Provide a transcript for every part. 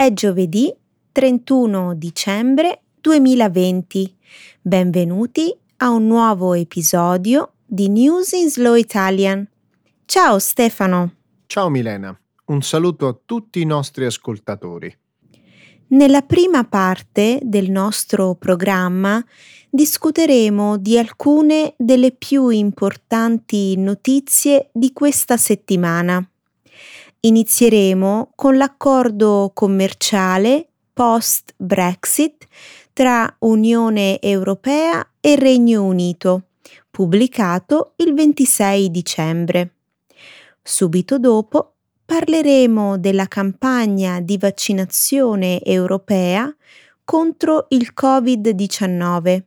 È giovedì 31 dicembre 2020. Benvenuti a un nuovo episodio di News in Slow Italian. Ciao Stefano. Ciao Milena, un saluto a tutti i nostri ascoltatori. Nella prima parte del nostro programma discuteremo di alcune delle più importanti notizie di questa settimana. Inizieremo con l'accordo commerciale post-Brexit tra Unione Europea e Regno Unito, pubblicato il 26 dicembre. Subito dopo parleremo della campagna di vaccinazione europea contro il Covid-19,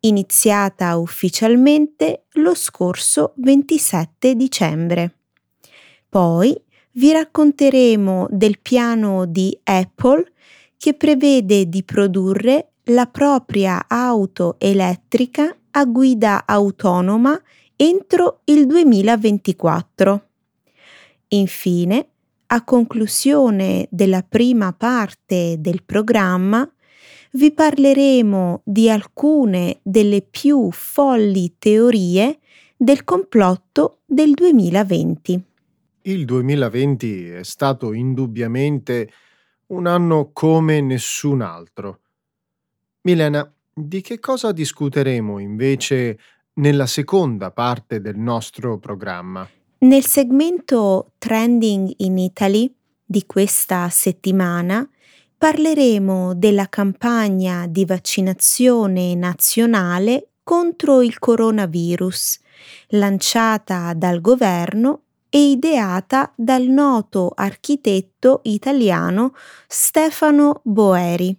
iniziata ufficialmente lo scorso 27 dicembre. Poi vi racconteremo del piano di Apple che prevede di produrre la propria auto elettrica a guida autonoma entro il 2024. Infine, a conclusione della prima parte del programma, vi parleremo di alcune delle più folli teorie del complotto del 2020. Il 2020 è stato indubbiamente un anno come nessun altro. Milena, di che cosa discuteremo invece nella seconda parte del nostro programma? Nel segmento Trending in Italy di questa settimana parleremo della campagna di vaccinazione nazionale contro il coronavirus lanciata dal governo e ideata dal noto architetto italiano Stefano Boeri.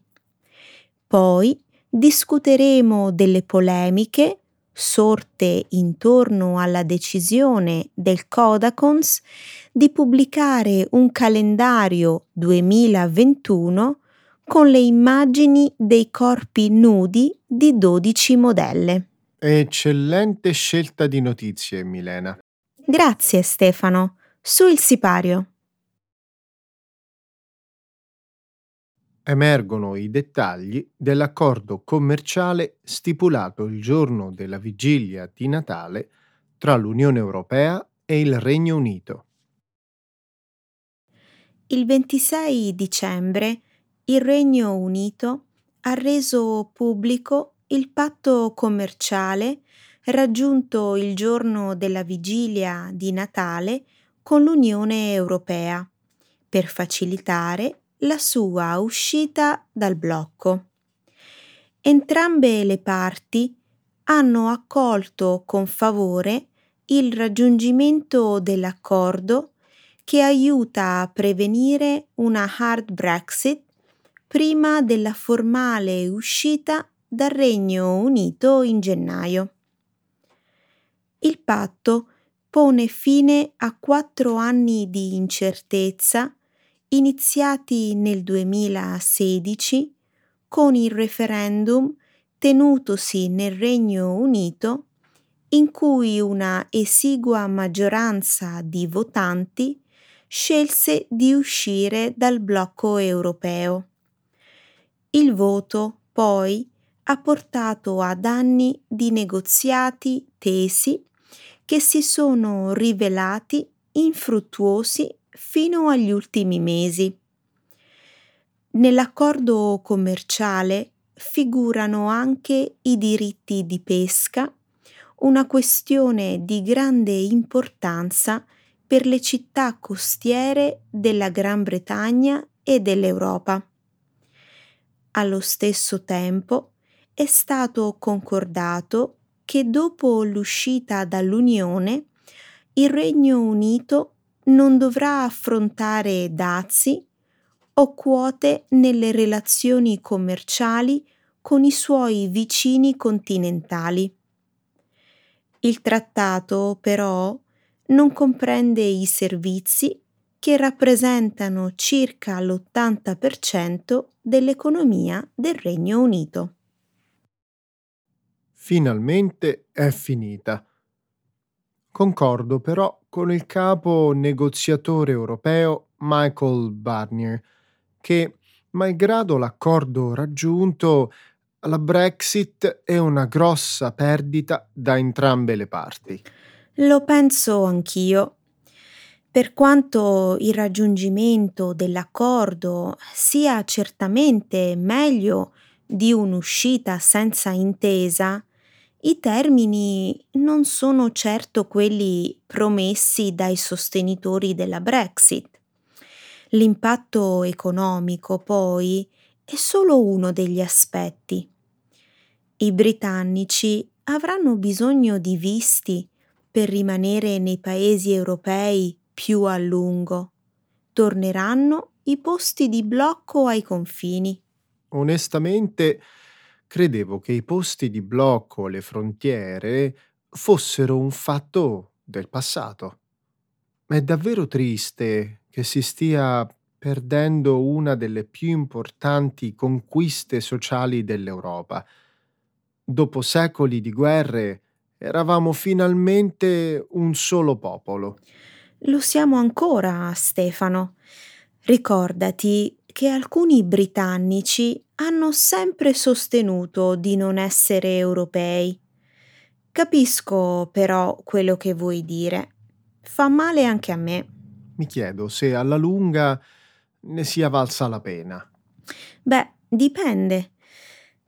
Poi discuteremo delle polemiche sorte intorno alla decisione del Codacons di pubblicare un calendario 2021 con le immagini dei corpi nudi di 12 modelle. Eccellente scelta di notizie, Milena. Grazie Stefano. Su il sipario. Emergono i dettagli dell'accordo commerciale stipulato il giorno della vigilia di Natale tra l'Unione Europea e il Regno Unito. Il 26 dicembre il Regno Unito ha reso pubblico il patto commerciale raggiunto il giorno della vigilia di Natale con l'Unione Europea per facilitare la sua uscita dal blocco. Entrambe le parti hanno accolto con favore il raggiungimento dell'accordo che aiuta a prevenire una hard Brexit prima della formale uscita dal Regno Unito in gennaio. Il patto pone fine a quattro anni di incertezza iniziati nel 2016 con il referendum tenutosi nel Regno Unito in cui una esigua maggioranza di votanti scelse di uscire dal blocco europeo. Il voto, poi, ha portato ad anni di negoziati tesi che si sono rivelati infruttuosi fino agli ultimi mesi. Nell'accordo commerciale figurano anche i diritti di pesca, una questione di grande importanza per le città costiere della Gran Bretagna e dell'Europa. Allo stesso tempo è stato concordato che dopo l'uscita dall'Unione il Regno Unito non dovrà affrontare dazi o quote nelle relazioni commerciali con i suoi vicini continentali. Il trattato però non comprende i servizi che rappresentano circa l'80% dell'economia del Regno Unito. Finalmente è finita. Concordo però con il capo negoziatore europeo Michael Barnier che, malgrado l'accordo raggiunto, la Brexit è una grossa perdita da entrambe le parti. Lo penso anch'io. Per quanto il raggiungimento dell'accordo sia certamente meglio di un'uscita senza intesa, i termini non sono certo quelli promessi dai sostenitori della Brexit. L'impatto economico, poi, è solo uno degli aspetti. I britannici avranno bisogno di visti per rimanere nei paesi europei più a lungo. Torneranno i posti di blocco ai confini. Onestamente, credevo che i posti di blocco alle frontiere fossero un fatto del passato. È davvero triste che si stia perdendo una delle più importanti conquiste sociali dell'Europa. Dopo secoli di guerre, eravamo finalmente un solo popolo. Lo siamo ancora, Stefano. Ricordati che alcuni britannici hanno sempre sostenuto di non essere europei. Capisco però quello che vuoi dire. Fa male anche a me. Mi chiedo se alla lunga ne sia valsa la pena. Beh, dipende.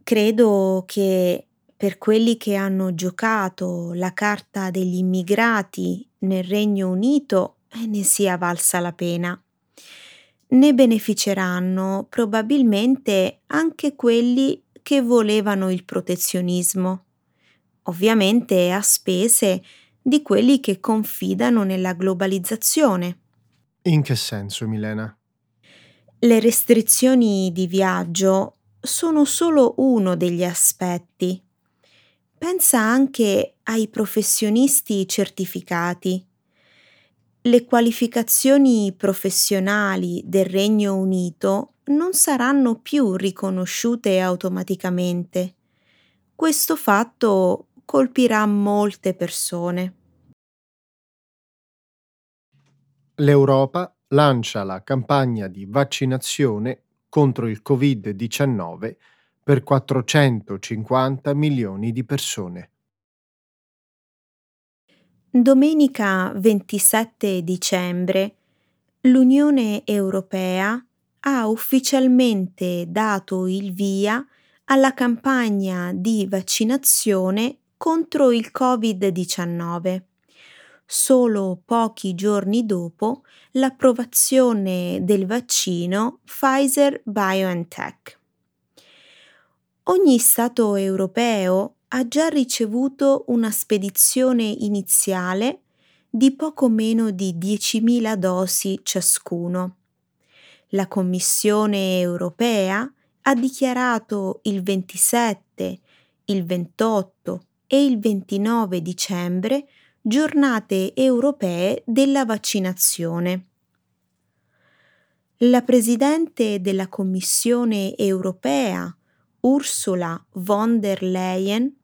Credo che per quelli che hanno giocato la carta degli immigrati nel Regno Unito eh, ne sia valsa la pena. Ne beneficeranno probabilmente anche quelli che volevano il protezionismo, ovviamente a spese di quelli che confidano nella globalizzazione. In che senso, Milena? Le restrizioni di viaggio sono solo uno degli aspetti. Pensa anche ai professionisti certificati. Le qualificazioni professionali del Regno Unito non saranno più riconosciute automaticamente. Questo fatto colpirà molte persone. L'Europa lancia la campagna di vaccinazione contro il Covid-19 per 450 milioni di persone. Domenica 27 dicembre l'Unione Europea ha ufficialmente dato il via alla campagna di vaccinazione contro il Covid-19 solo pochi giorni dopo l'approvazione del vaccino Pfizer BioNTech. Ogni Stato europeo ha già ricevuto una spedizione iniziale di poco meno di 10.000 dosi ciascuno. La Commissione europea ha dichiarato il 27, il 28 e il 29 dicembre giornate europee della vaccinazione. La Presidente della Commissione europea, Ursula von der Leyen,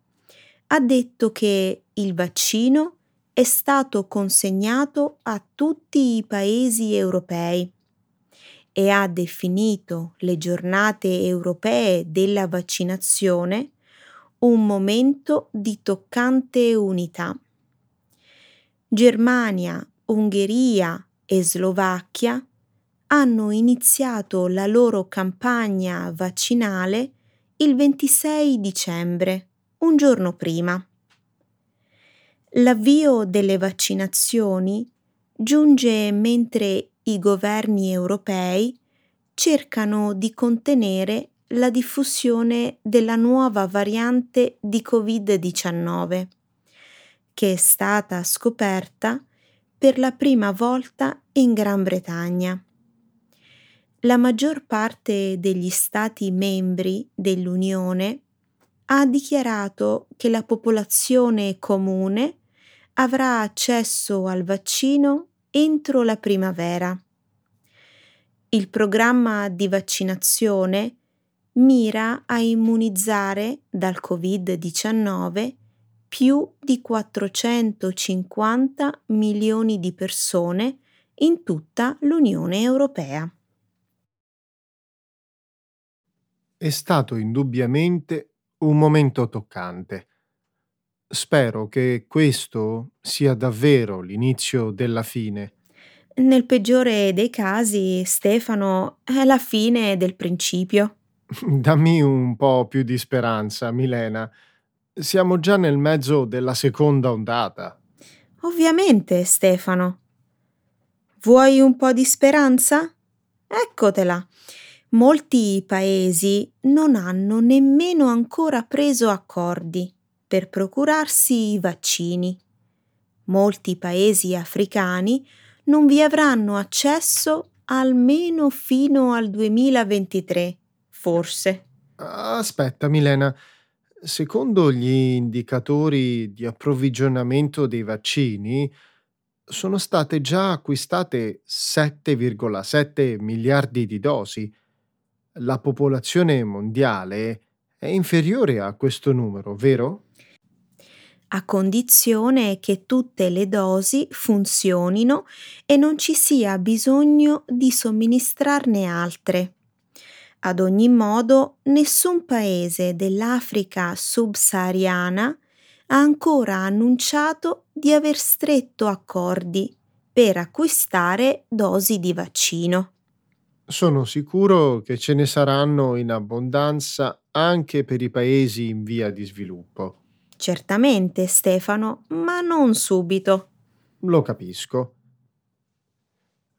ha detto che il vaccino è stato consegnato a tutti i paesi europei e ha definito le giornate europee della vaccinazione un momento di toccante unità. Germania, Ungheria e Slovacchia hanno iniziato la loro campagna vaccinale il 26 dicembre, un giorno prima. L'avvio delle vaccinazioni giunge mentre i governi europei cercano di contenere la diffusione della nuova variante di Covid-19 che è stata scoperta per la prima volta in Gran Bretagna. La maggior parte degli Stati membri dell'Unione ha dichiarato che la popolazione comune avrà accesso al vaccino entro la primavera. Il programma di vaccinazione mira a immunizzare dal Covid-19 più di 450 milioni di persone in tutta l'Unione Europea. È stato indubbiamente un momento toccante. Spero che questo sia davvero l'inizio della fine. Nel peggiore dei casi, Stefano, è la fine del principio. Dammi un po' più di speranza, Milena. Siamo già nel mezzo della seconda ondata. Ovviamente, Stefano. Vuoi un po' di speranza? Eccotela. Molti paesi non hanno nemmeno ancora preso accordi per procurarsi i vaccini. Molti paesi africani non vi avranno accesso almeno fino al 2023, forse. Aspetta, Milena. Secondo gli indicatori di approvvigionamento dei vaccini, sono state già acquistate 7,7 miliardi di dosi. La popolazione mondiale è inferiore a questo numero, vero? a condizione che tutte le dosi funzionino e non ci sia bisogno di somministrarne altre. Ad ogni modo, nessun paese dell'Africa subsahariana ha ancora annunciato di aver stretto accordi per acquistare dosi di vaccino. Sono sicuro che ce ne saranno in abbondanza anche per i paesi in via di sviluppo. Certamente, Stefano, ma non subito. Lo capisco.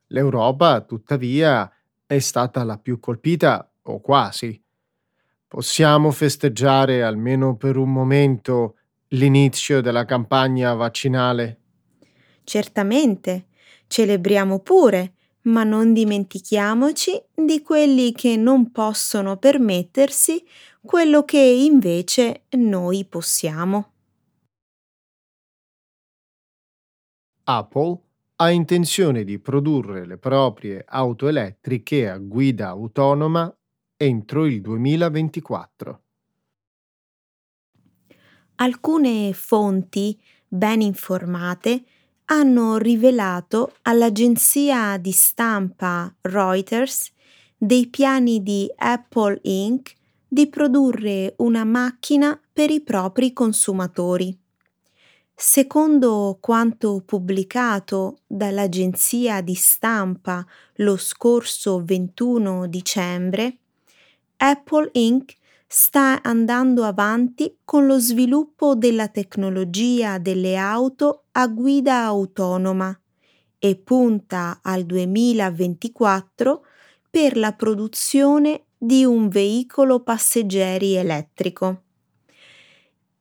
L'Europa, tuttavia, è stata la più colpita, o quasi. Possiamo festeggiare almeno per un momento l'inizio della campagna vaccinale? Certamente, celebriamo pure, ma non dimentichiamoci di quelli che non possono permettersi quello che invece noi possiamo. Apple ha intenzione di produrre le proprie auto elettriche a guida autonoma entro il 2024. Alcune fonti ben informate hanno rivelato all'agenzia di stampa Reuters dei piani di Apple Inc. di produrre una macchina per i propri consumatori. Secondo quanto pubblicato dall'agenzia di stampa lo scorso 21 dicembre, Apple Inc sta andando avanti con lo sviluppo della tecnologia delle auto a guida autonoma e punta al 2024 per la produzione di un veicolo passeggeri elettrico.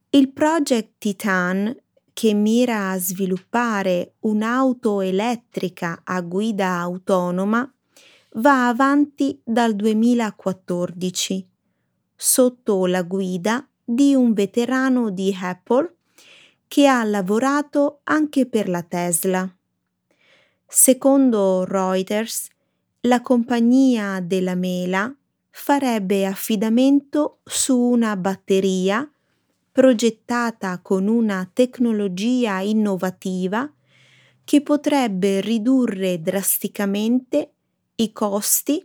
Il Project Titan, che mira a sviluppare un'auto elettrica a guida autonoma, va avanti dal 2014 sotto la guida di un veterano di Apple che ha lavorato anche per la Tesla. Secondo Reuters, la compagnia della mela farebbe affidamento su una batteria progettata con una tecnologia innovativa che potrebbe ridurre drasticamente i costi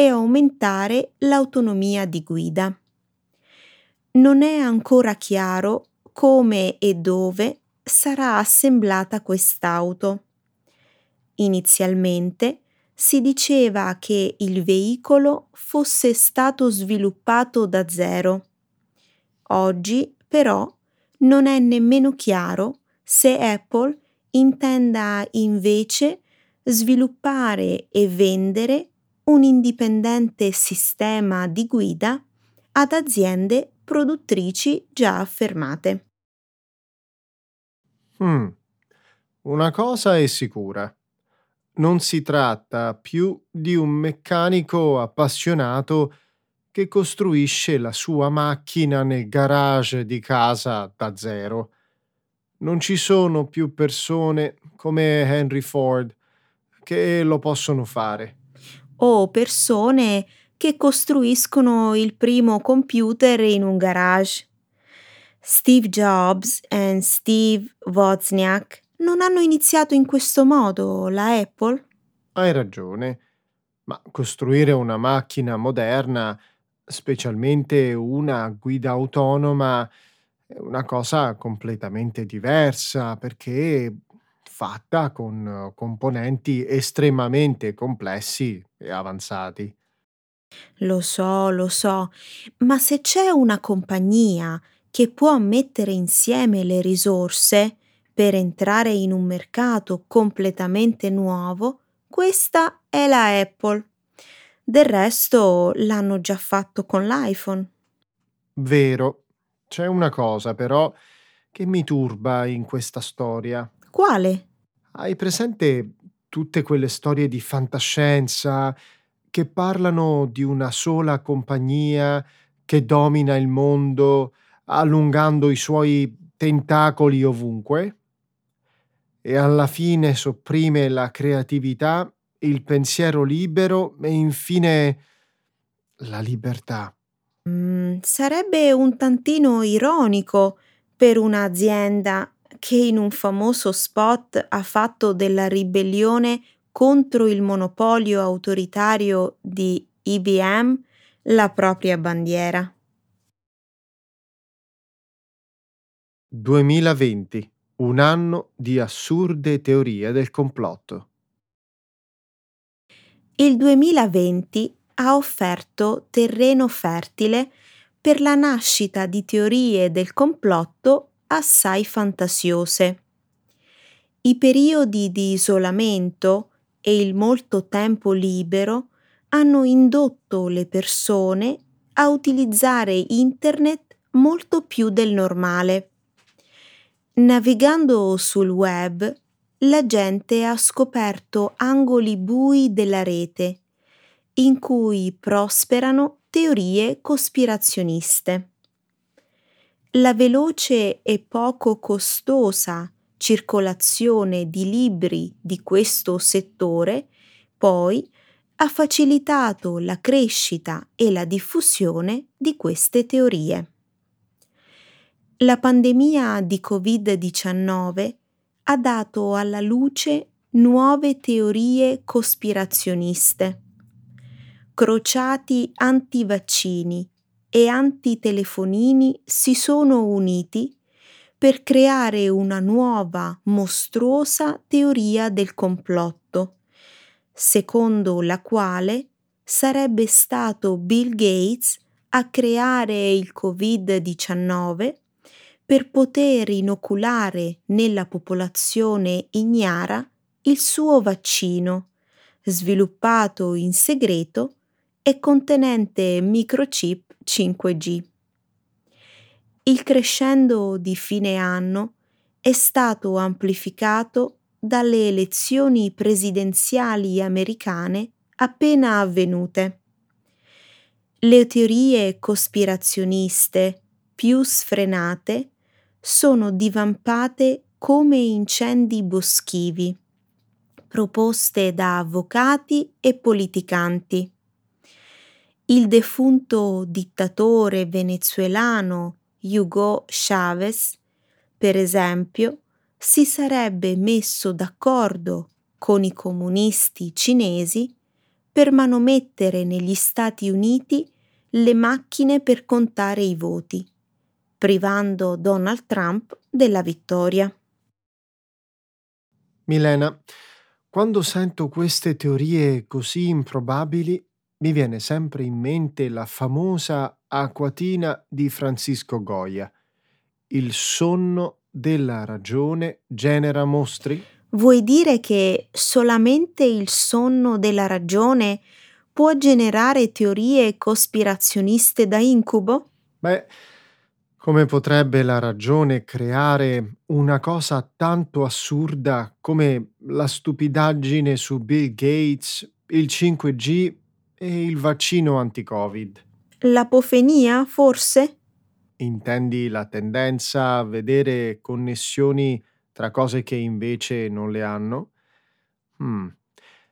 e aumentare l'autonomia di guida. Non è ancora chiaro come e dove sarà assemblata quest'auto. Inizialmente si diceva che il veicolo fosse stato sviluppato da zero. Oggi, però, non è nemmeno chiaro se Apple intenda invece sviluppare e vendere un indipendente sistema di guida ad aziende produttrici già affermate. Hmm. Una cosa è sicura. Non si tratta più di un meccanico appassionato che costruisce la sua macchina nel garage di casa da zero. Non ci sono più persone come Henry Ford che lo possono fare o persone che costruiscono il primo computer in un garage. Steve Jobs e Steve Wozniak non hanno iniziato in questo modo la Apple? Hai ragione, ma costruire una macchina moderna specialmente una guida autonoma, è una cosa completamente diversa perché fatta con eh, componenti estremamente complessi e avanzati. Lo so, lo so, ma se c'è una compagnia che può mettere insieme le risorse per entrare in un mercato completamente nuovo, questa è la Apple. Del resto l'hanno già fatto con l'iPhone. Vero, c'è una cosa però che mi turba in questa storia. Quale? Hai presente tutte quelle storie di fantascienza che parlano di una sola compagnia che domina il mondo allungando i suoi tentacoli ovunque e alla fine sopprime la creatività, il pensiero libero e infine la libertà? Mm, sarebbe un tantino ironico per un'azienda che in un famoso spot ha fatto della ribellione contro il monopolio autoritario di IBM la propria bandiera. 2020, un anno di assurde teorie del complotto. Il 2020 ha offerto terreno fertile per la nascita di teorie del complotto assai fantasiose. I periodi di isolamento e il molto tempo libero hanno indotto le persone a utilizzare internet molto più del normale. Navigando sul web, la gente ha scoperto angoli bui della rete in cui prosperano teorie cospirazioniste. La veloce e poco costosa circolazione di libri di questo settore, poi, ha facilitato la crescita e la diffusione di queste teorie. La pandemia di Covid-19 ha dato alla luce nuove teorie cospirazioniste. Crociati antivaccini e antitelefonini si sono uniti per creare una nuova mostruosa teoria del complotto, secondo la quale sarebbe stato Bill Gates a creare il Covid-19 per poter inoculare nella popolazione ignara il suo vaccino, sviluppato in segreto e contenente microchip 5G. Il crescendo di fine anno è stato amplificato dalle elezioni presidenziali americane appena avvenute. Le teorie cospirazioniste più sfrenate sono divampate come incendi boschivi, proposte da avvocati e politicanti. Il defunto dittatore venezuelano Hugo Chavez, per esempio, si sarebbe messo d'accordo con i comunisti cinesi per manomettere negli Stati Uniti le macchine per contare i voti privando Donald Trump della vittoria. Milena, quando sento queste teorie così improbabili, mi viene sempre in mente la famosa acquatina di Francisco Goya. Il sonno della ragione genera mostri? Vuoi dire che solamente il sonno della ragione può generare teorie cospirazioniste da incubo? Beh, come potrebbe la ragione creare una cosa tanto assurda come la stupidaggine su Bill Gates, il 5G e il vaccino anti-Covid? L'apofenia, forse? Intendi la tendenza a vedere connessioni tra cose che invece non le hanno? Hmm.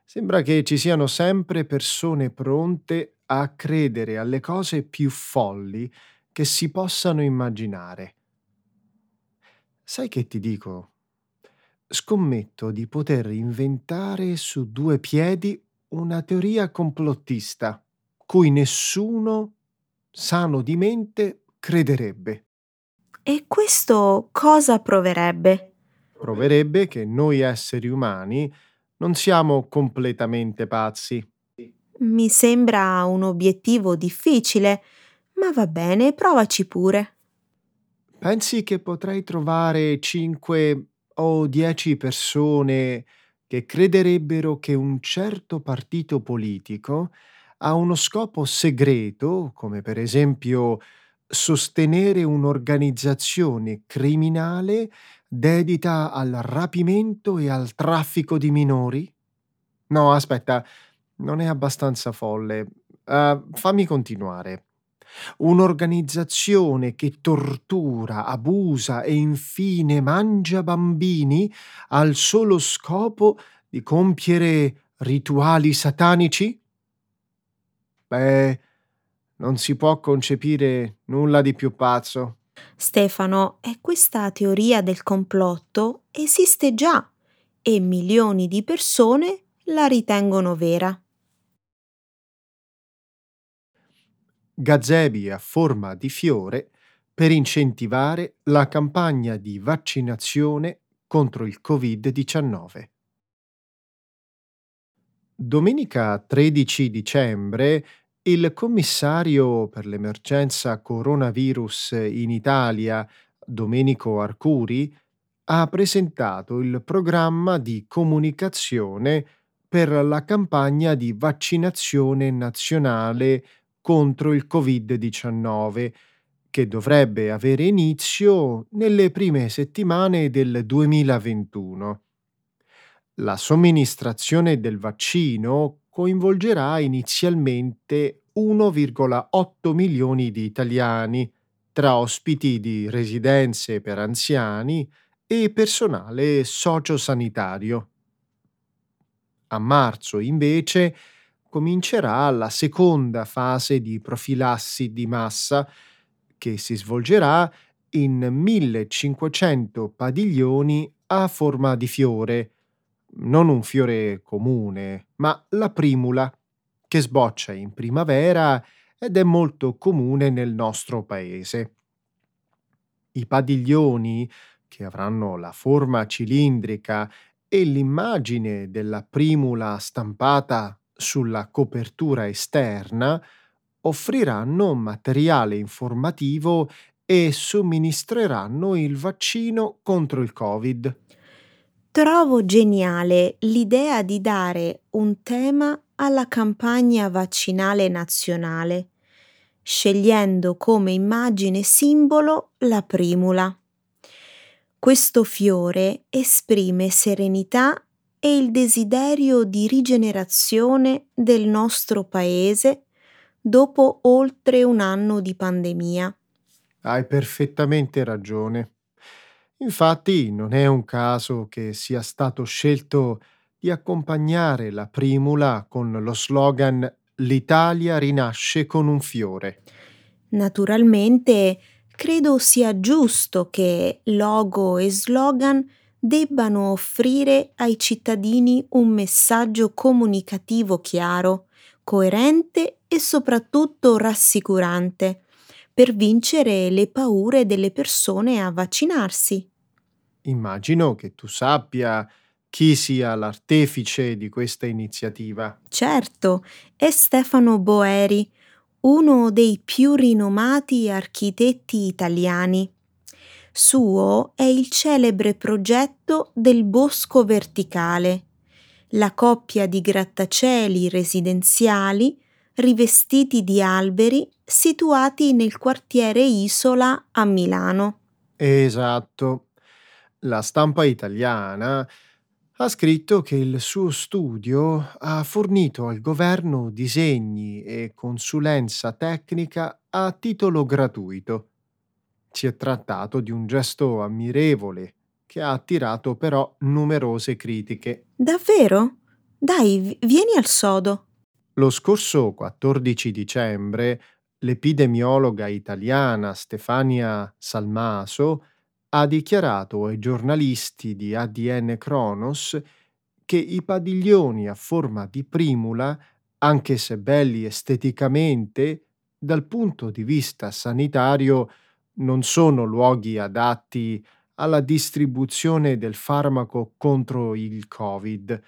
Sembra che ci siano sempre persone pronte a credere alle cose più folli che si possano immaginare. Sai che ti dico? Scommetto di poter inventare su due piedi una teoria complottista cui nessuno sano di mente crederebbe. E questo cosa proverebbe? Proverebbe che noi esseri umani non siamo completamente pazzi. Mi sembra un obiettivo difficile, ma va bene, provaci pure. Pensi che potrei trovare 5 o 10 persone che crederebbero che un certo partito politico ha uno scopo segreto, come per esempio sostenere un'organizzazione criminale dedita al rapimento e al traffico di minori? No, aspetta, non è abbastanza folle. Uh, fammi continuare. Un'organizzazione che tortura, abusa e infine mangia bambini al solo scopo di compiere rituali satanici? Beh, non si può concepire nulla di più pazzo. Stefano, e questa teoria del complotto esiste già e milioni di persone la ritengono vera. Gazebi a forma di fiore per incentivare la campagna di vaccinazione contro il Covid-19. Domenica 13 dicembre il commissario per l'emergenza coronavirus in Italia, Domenico Arcuri, ha presentato il programma di comunicazione per la campagna di vaccinazione nazionale contro il Covid-19, che dovrebbe avere inizio nelle prime settimane del 2021. La somministrazione del vaccino coinvolgerà inizialmente 1,8 milioni di italiani, tra ospiti di residenze per anziani e personale sociosanitario. A marzo, invece, comincerà la seconda fase di profilassi di massa che si svolgerà in 1500 padiglioni a forma di fiore, non un fiore comune, ma la primula, che sboccia in primavera ed è molto comune nel nostro paese. I padiglioni, che avranno la forma cilindrica e l'immagine della primula stampata sulla copertura esterna, offriranno materiale informativo e somministreranno il vaccino contro il Covid. Trovo geniale l'idea di dare un tema alla campagna vaccinale nazionale, scegliendo come immagine simbolo la primula. Questo fiore esprime serenità e il desiderio di rigenerazione del nostro paese dopo oltre un anno di pandemia. Hai perfettamente ragione. Infatti non è un caso che sia stato scelto di accompagnare la primula con lo slogan L'Italia rinasce con un fiore. Naturalmente credo sia giusto che logo e slogan debbano offrire ai cittadini un messaggio comunicativo chiaro, coerente e soprattutto rassicurante per vincere le paure delle persone a vaccinarsi. Immagino che tu sappia chi sia l'artefice di questa iniziativa. Certo, è Stefano Boeri, uno dei più rinomati architetti italiani. Suo è il celebre progetto del Bosco Verticale, la coppia di grattacieli residenziali rivestiti di alberi situati nel quartiere Isola a Milano. Esatto. La stampa italiana ha scritto che il suo studio ha fornito al governo disegni e consulenza tecnica a titolo gratuito. Si è trattato di un gesto ammirevole che ha attirato però numerose critiche. Davvero? Dai, vieni al sodo. Lo scorso 14 dicembre l'epidemiologa italiana Stefania Salmaso ha dichiarato ai giornalisti di ADN Kronos che i padiglioni a forma di primula, anche se belli esteticamente, dal punto di vista sanitario non sono luoghi adatti alla distribuzione del farmaco contro il Covid.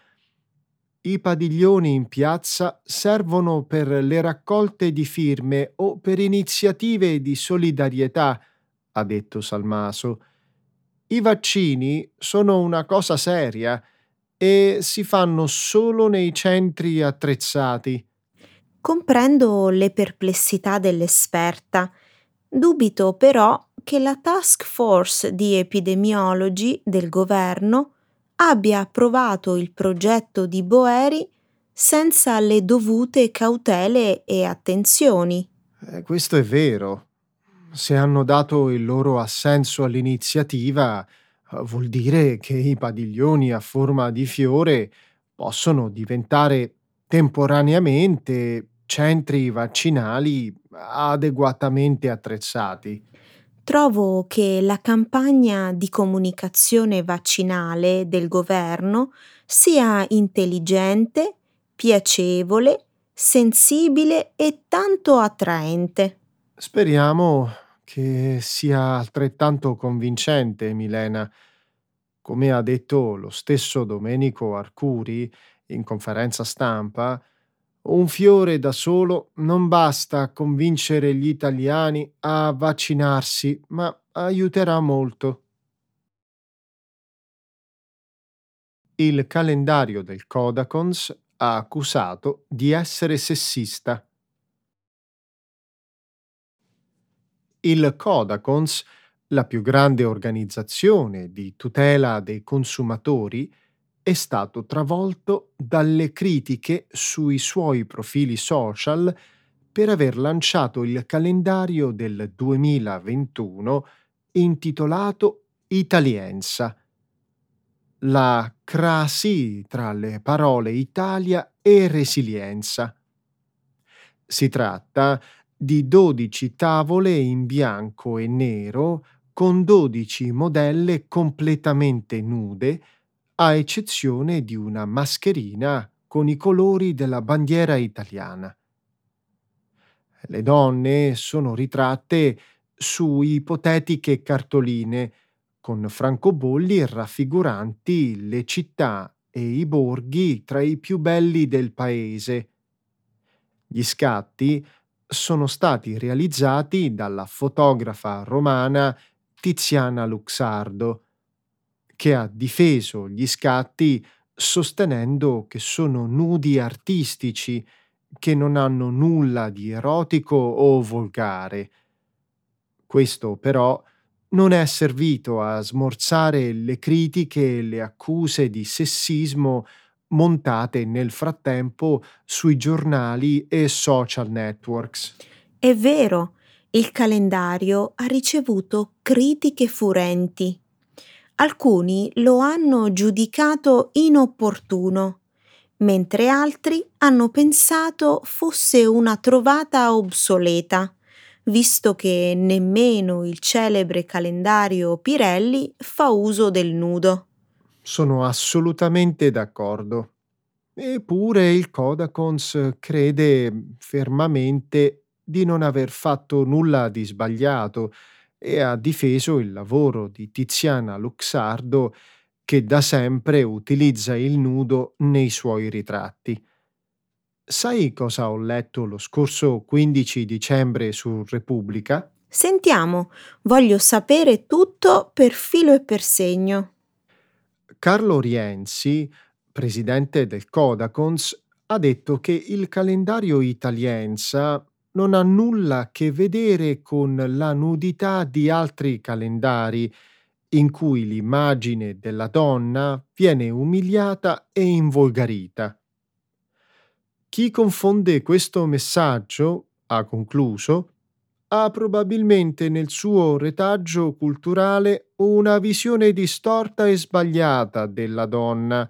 I padiglioni in piazza servono per le raccolte di firme o per iniziative di solidarietà, ha detto Salmaso. I vaccini sono una cosa seria e si fanno solo nei centri attrezzati. Comprendo le perplessità dell'esperta. Dubito però che la task force di epidemiologi del governo abbia approvato il progetto di Boeri senza le dovute cautele e attenzioni. Eh, questo è vero. Se hanno dato il loro assenso all'iniziativa, eh, vuol dire che i padiglioni a forma di fiore possono diventare temporaneamente centri vaccinali adeguatamente attrezzati. Trovo che la campagna di comunicazione vaccinale del governo sia intelligente, piacevole, sensibile e tanto attraente. Speriamo che sia altrettanto convincente, Milena. Come ha detto lo stesso Domenico Arcuri in conferenza stampa, un fiore da solo non basta a convincere gli italiani a vaccinarsi, ma aiuterà molto. Il calendario del Codacons ha accusato di essere sessista. Il Codacons, la più grande organizzazione di tutela dei consumatori, è stato travolto dalle critiche sui suoi profili social per aver lanciato il calendario del 2021 intitolato Italienza. La crasi tra le parole Italia e resilienza. Si tratta di 12 tavole in bianco e nero con 12 modelle completamente nude a eccezione di una mascherina con i colori della bandiera italiana. Le donne sono ritratte su ipotetiche cartoline con francobolli raffiguranti le città e i borghi tra i più belli del paese. Gli scatti sono stati realizzati dalla fotografa romana Tiziana Luxardo che ha difeso gli scatti sostenendo che sono nudi artistici che non hanno nulla di erotico o volgare. Questo però non è servito a smorzare le critiche e le accuse di sessismo montate nel frattempo sui giornali e social networks. È vero, il calendario ha ricevuto critiche furenti alcuni lo hanno giudicato inopportuno, mentre altri hanno pensato fosse una trovata obsoleta, visto che nemmeno il celebre calendario Pirelli fa uso del nudo. Sono assolutamente d'accordo. Eppure il Codacons crede fermamente di non aver fatto nulla di sbagliato e ha difeso il lavoro di Tiziana Luxardo che da sempre utilizza il nudo nei suoi ritratti. Sai cosa ho letto lo scorso 15 dicembre su Repubblica? Sentiamo, voglio sapere tutto per filo e per segno. Carlo Rienzi, presidente del Codacons, ha detto che il calendario Italienza non ha nulla a che vedere con la nudità di altri calendari in cui l'immagine della donna viene umiliata e involgarita. Chi confonde questo messaggio, ha concluso, ha probabilmente nel suo retaggio culturale una visione distorta e sbagliata della donna,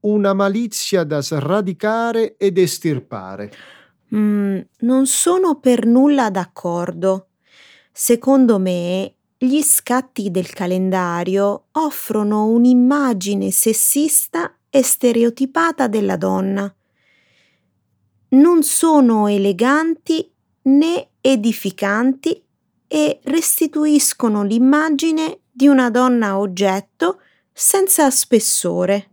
una malizia da sradicare ed estirpare. Mm, non sono per nulla d'accordo. Secondo me, gli scatti del calendario offrono un'immagine sessista e stereotipata della donna. Non sono eleganti né edificanti e restituiscono l'immagine di una donna oggetto senza spessore.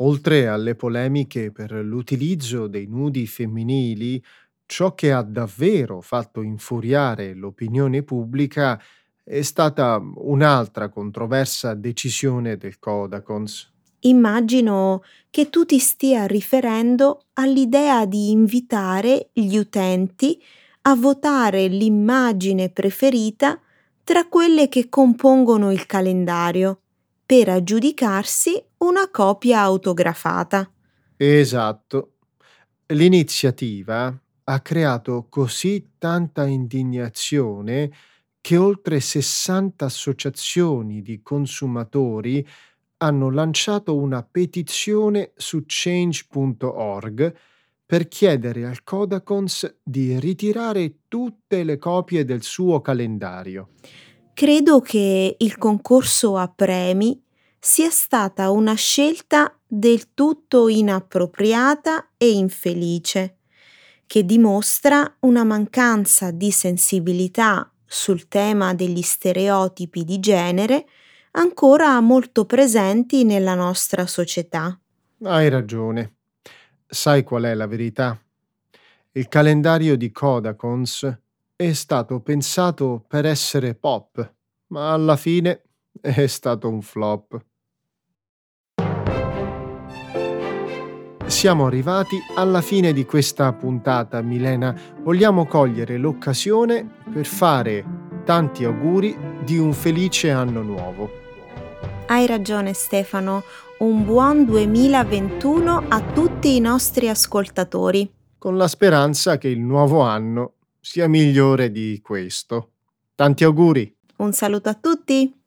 Oltre alle polemiche per l'utilizzo dei nudi femminili, ciò che ha davvero fatto infuriare l'opinione pubblica è stata un'altra controversa decisione del Codacons. Immagino che tu ti stia riferendo all'idea di invitare gli utenti a votare l'immagine preferita tra quelle che compongono il calendario per aggiudicarsi una copia autografata. Esatto. L'iniziativa ha creato così tanta indignazione che oltre 60 associazioni di consumatori hanno lanciato una petizione su change.org per chiedere al Codacons di ritirare tutte le copie del suo calendario. Credo che il concorso a premi sia stata una scelta del tutto inappropriata e infelice, che dimostra una mancanza di sensibilità sul tema degli stereotipi di genere ancora molto presenti nella nostra società. Hai ragione. Sai qual è la verità? Il calendario di Kodakons è stato pensato per essere pop, ma alla fine è stato un flop. Siamo arrivati alla fine di questa puntata, Milena. Vogliamo cogliere l'occasione per fare tanti auguri di un felice anno nuovo. Hai ragione Stefano, un buon 2021 a tutti i nostri ascoltatori. Con la speranza che il nuovo anno sia migliore di questo. Tanti auguri! Un saluto a tutti!